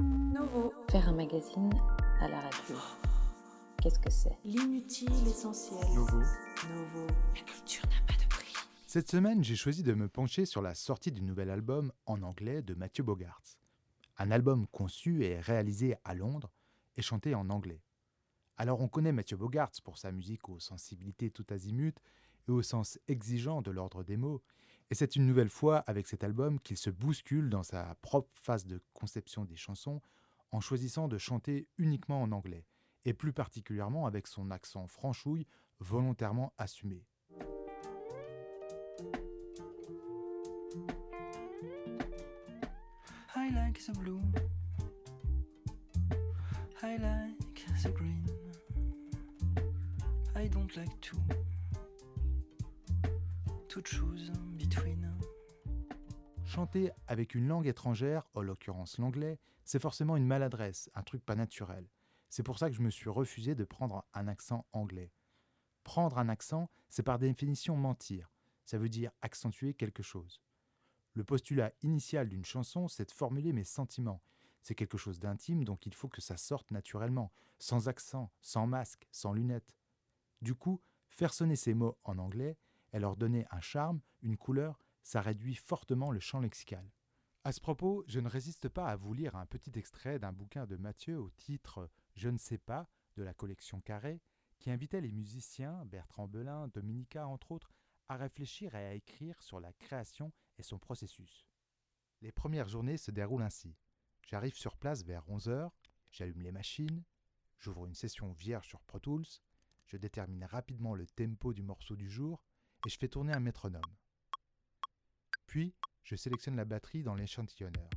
Novo. Faire un magazine à la radio. Qu'est-ce que c'est? L'inutile essentiel. Nouveau. Novo. La culture n'a pas de prix. Cette semaine, j'ai choisi de me pencher sur la sortie du nouvel album en anglais de Mathieu Bogart. Un album conçu et réalisé à Londres et chanté en anglais. Alors on connaît Mathieu Bogart pour sa musique aux sensibilités tout azimut et au sens exigeant de l'ordre des mots, et c'est une nouvelle fois avec cet album qu'il se bouscule dans sa propre phase de conception des chansons en choisissant de chanter uniquement en anglais, et plus particulièrement avec son accent franchouille volontairement assumé. I like the blue. I like the green. Chanter avec une langue étrangère, en l'occurrence l'anglais, c'est forcément une maladresse, un truc pas naturel. C'est pour ça que je me suis refusé de prendre un accent anglais. Prendre un accent, c'est par définition mentir. Ça veut dire accentuer quelque chose. Le postulat initial d'une chanson, c'est de formuler mes sentiments. C'est quelque chose d'intime, donc il faut que ça sorte naturellement, sans accent, sans masque, sans lunettes. Du coup, faire sonner ces mots en anglais et leur donner un charme, une couleur, ça réduit fortement le champ lexical. À ce propos, je ne résiste pas à vous lire un petit extrait d'un bouquin de Mathieu au titre Je ne sais pas de la collection Carré, qui invitait les musiciens, Bertrand Belin, Dominica entre autres, à réfléchir et à écrire sur la création et son processus. Les premières journées se déroulent ainsi. J'arrive sur place vers 11h, j'allume les machines, j'ouvre une session vierge sur Pro Tools, je détermine rapidement le tempo du morceau du jour et je fais tourner un métronome. Puis, je sélectionne la batterie dans l'échantillonneur.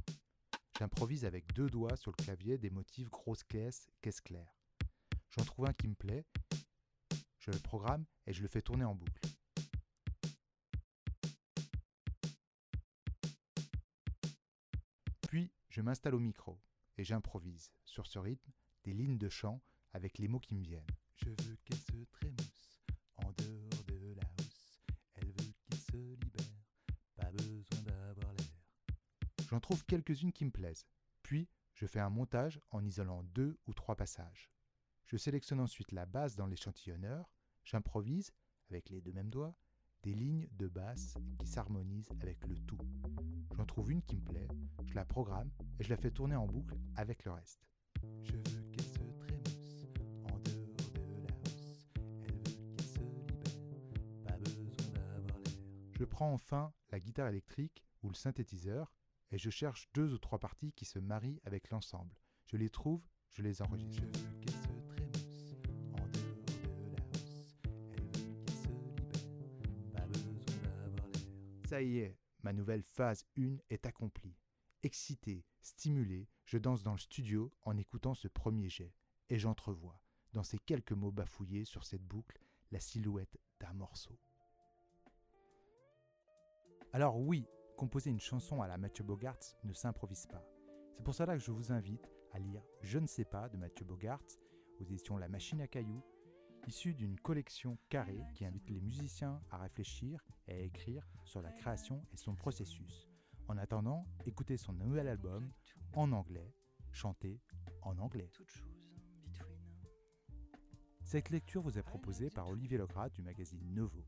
J'improvise avec deux doigts sur le clavier des motifs grosse caisse, caisse claire. J'en trouve un qui me plaît, je le programme et je le fais tourner en boucle. Puis, je m'installe au micro et j'improvise, sur ce rythme, des lignes de chant avec les mots qui me viennent. Je veux qu'elle se J'en trouve quelques-unes qui me plaisent. Puis, je fais un montage en isolant deux ou trois passages. Je sélectionne ensuite la basse dans l'échantillonneur, j'improvise, avec les deux mêmes doigts, des lignes de basse qui s'harmonisent avec le tout. J'en trouve une qui me plaît, je la programme et je la fais tourner en boucle avec le reste. Je veux qu'elle en dehors de la. Je prends enfin la guitare électrique ou le synthétiseur et je cherche deux ou trois parties qui se marient avec l'ensemble. Je les trouve, je les enregistre. Je veux qu'elle se trémousse en dehors de la housse. Elle veut qu'il se libère, pas besoin d'avoir l'air. Ça y est, ma nouvelle phase 1 est accomplie. Excité, stimulé, je danse dans le studio en écoutant ce premier jet, et j'entrevois, dans ces quelques mots bafouillés sur cette boucle, la silhouette d'un morceau. Alors oui, composer une chanson à la Mathieu Bogart ne s'improvise pas. C'est pour cela que je vous invite à lire Je ne sais pas de Mathieu Bogart aux éditions La Machine à Cailloux, issu d'une collection carrée qui invite les musiciens à réfléchir et à écrire sur la création et son processus. En attendant, écoutez son nouvel album en anglais, chanté en anglais. Cette lecture vous est proposée par Olivier Lograt du magazine Novo.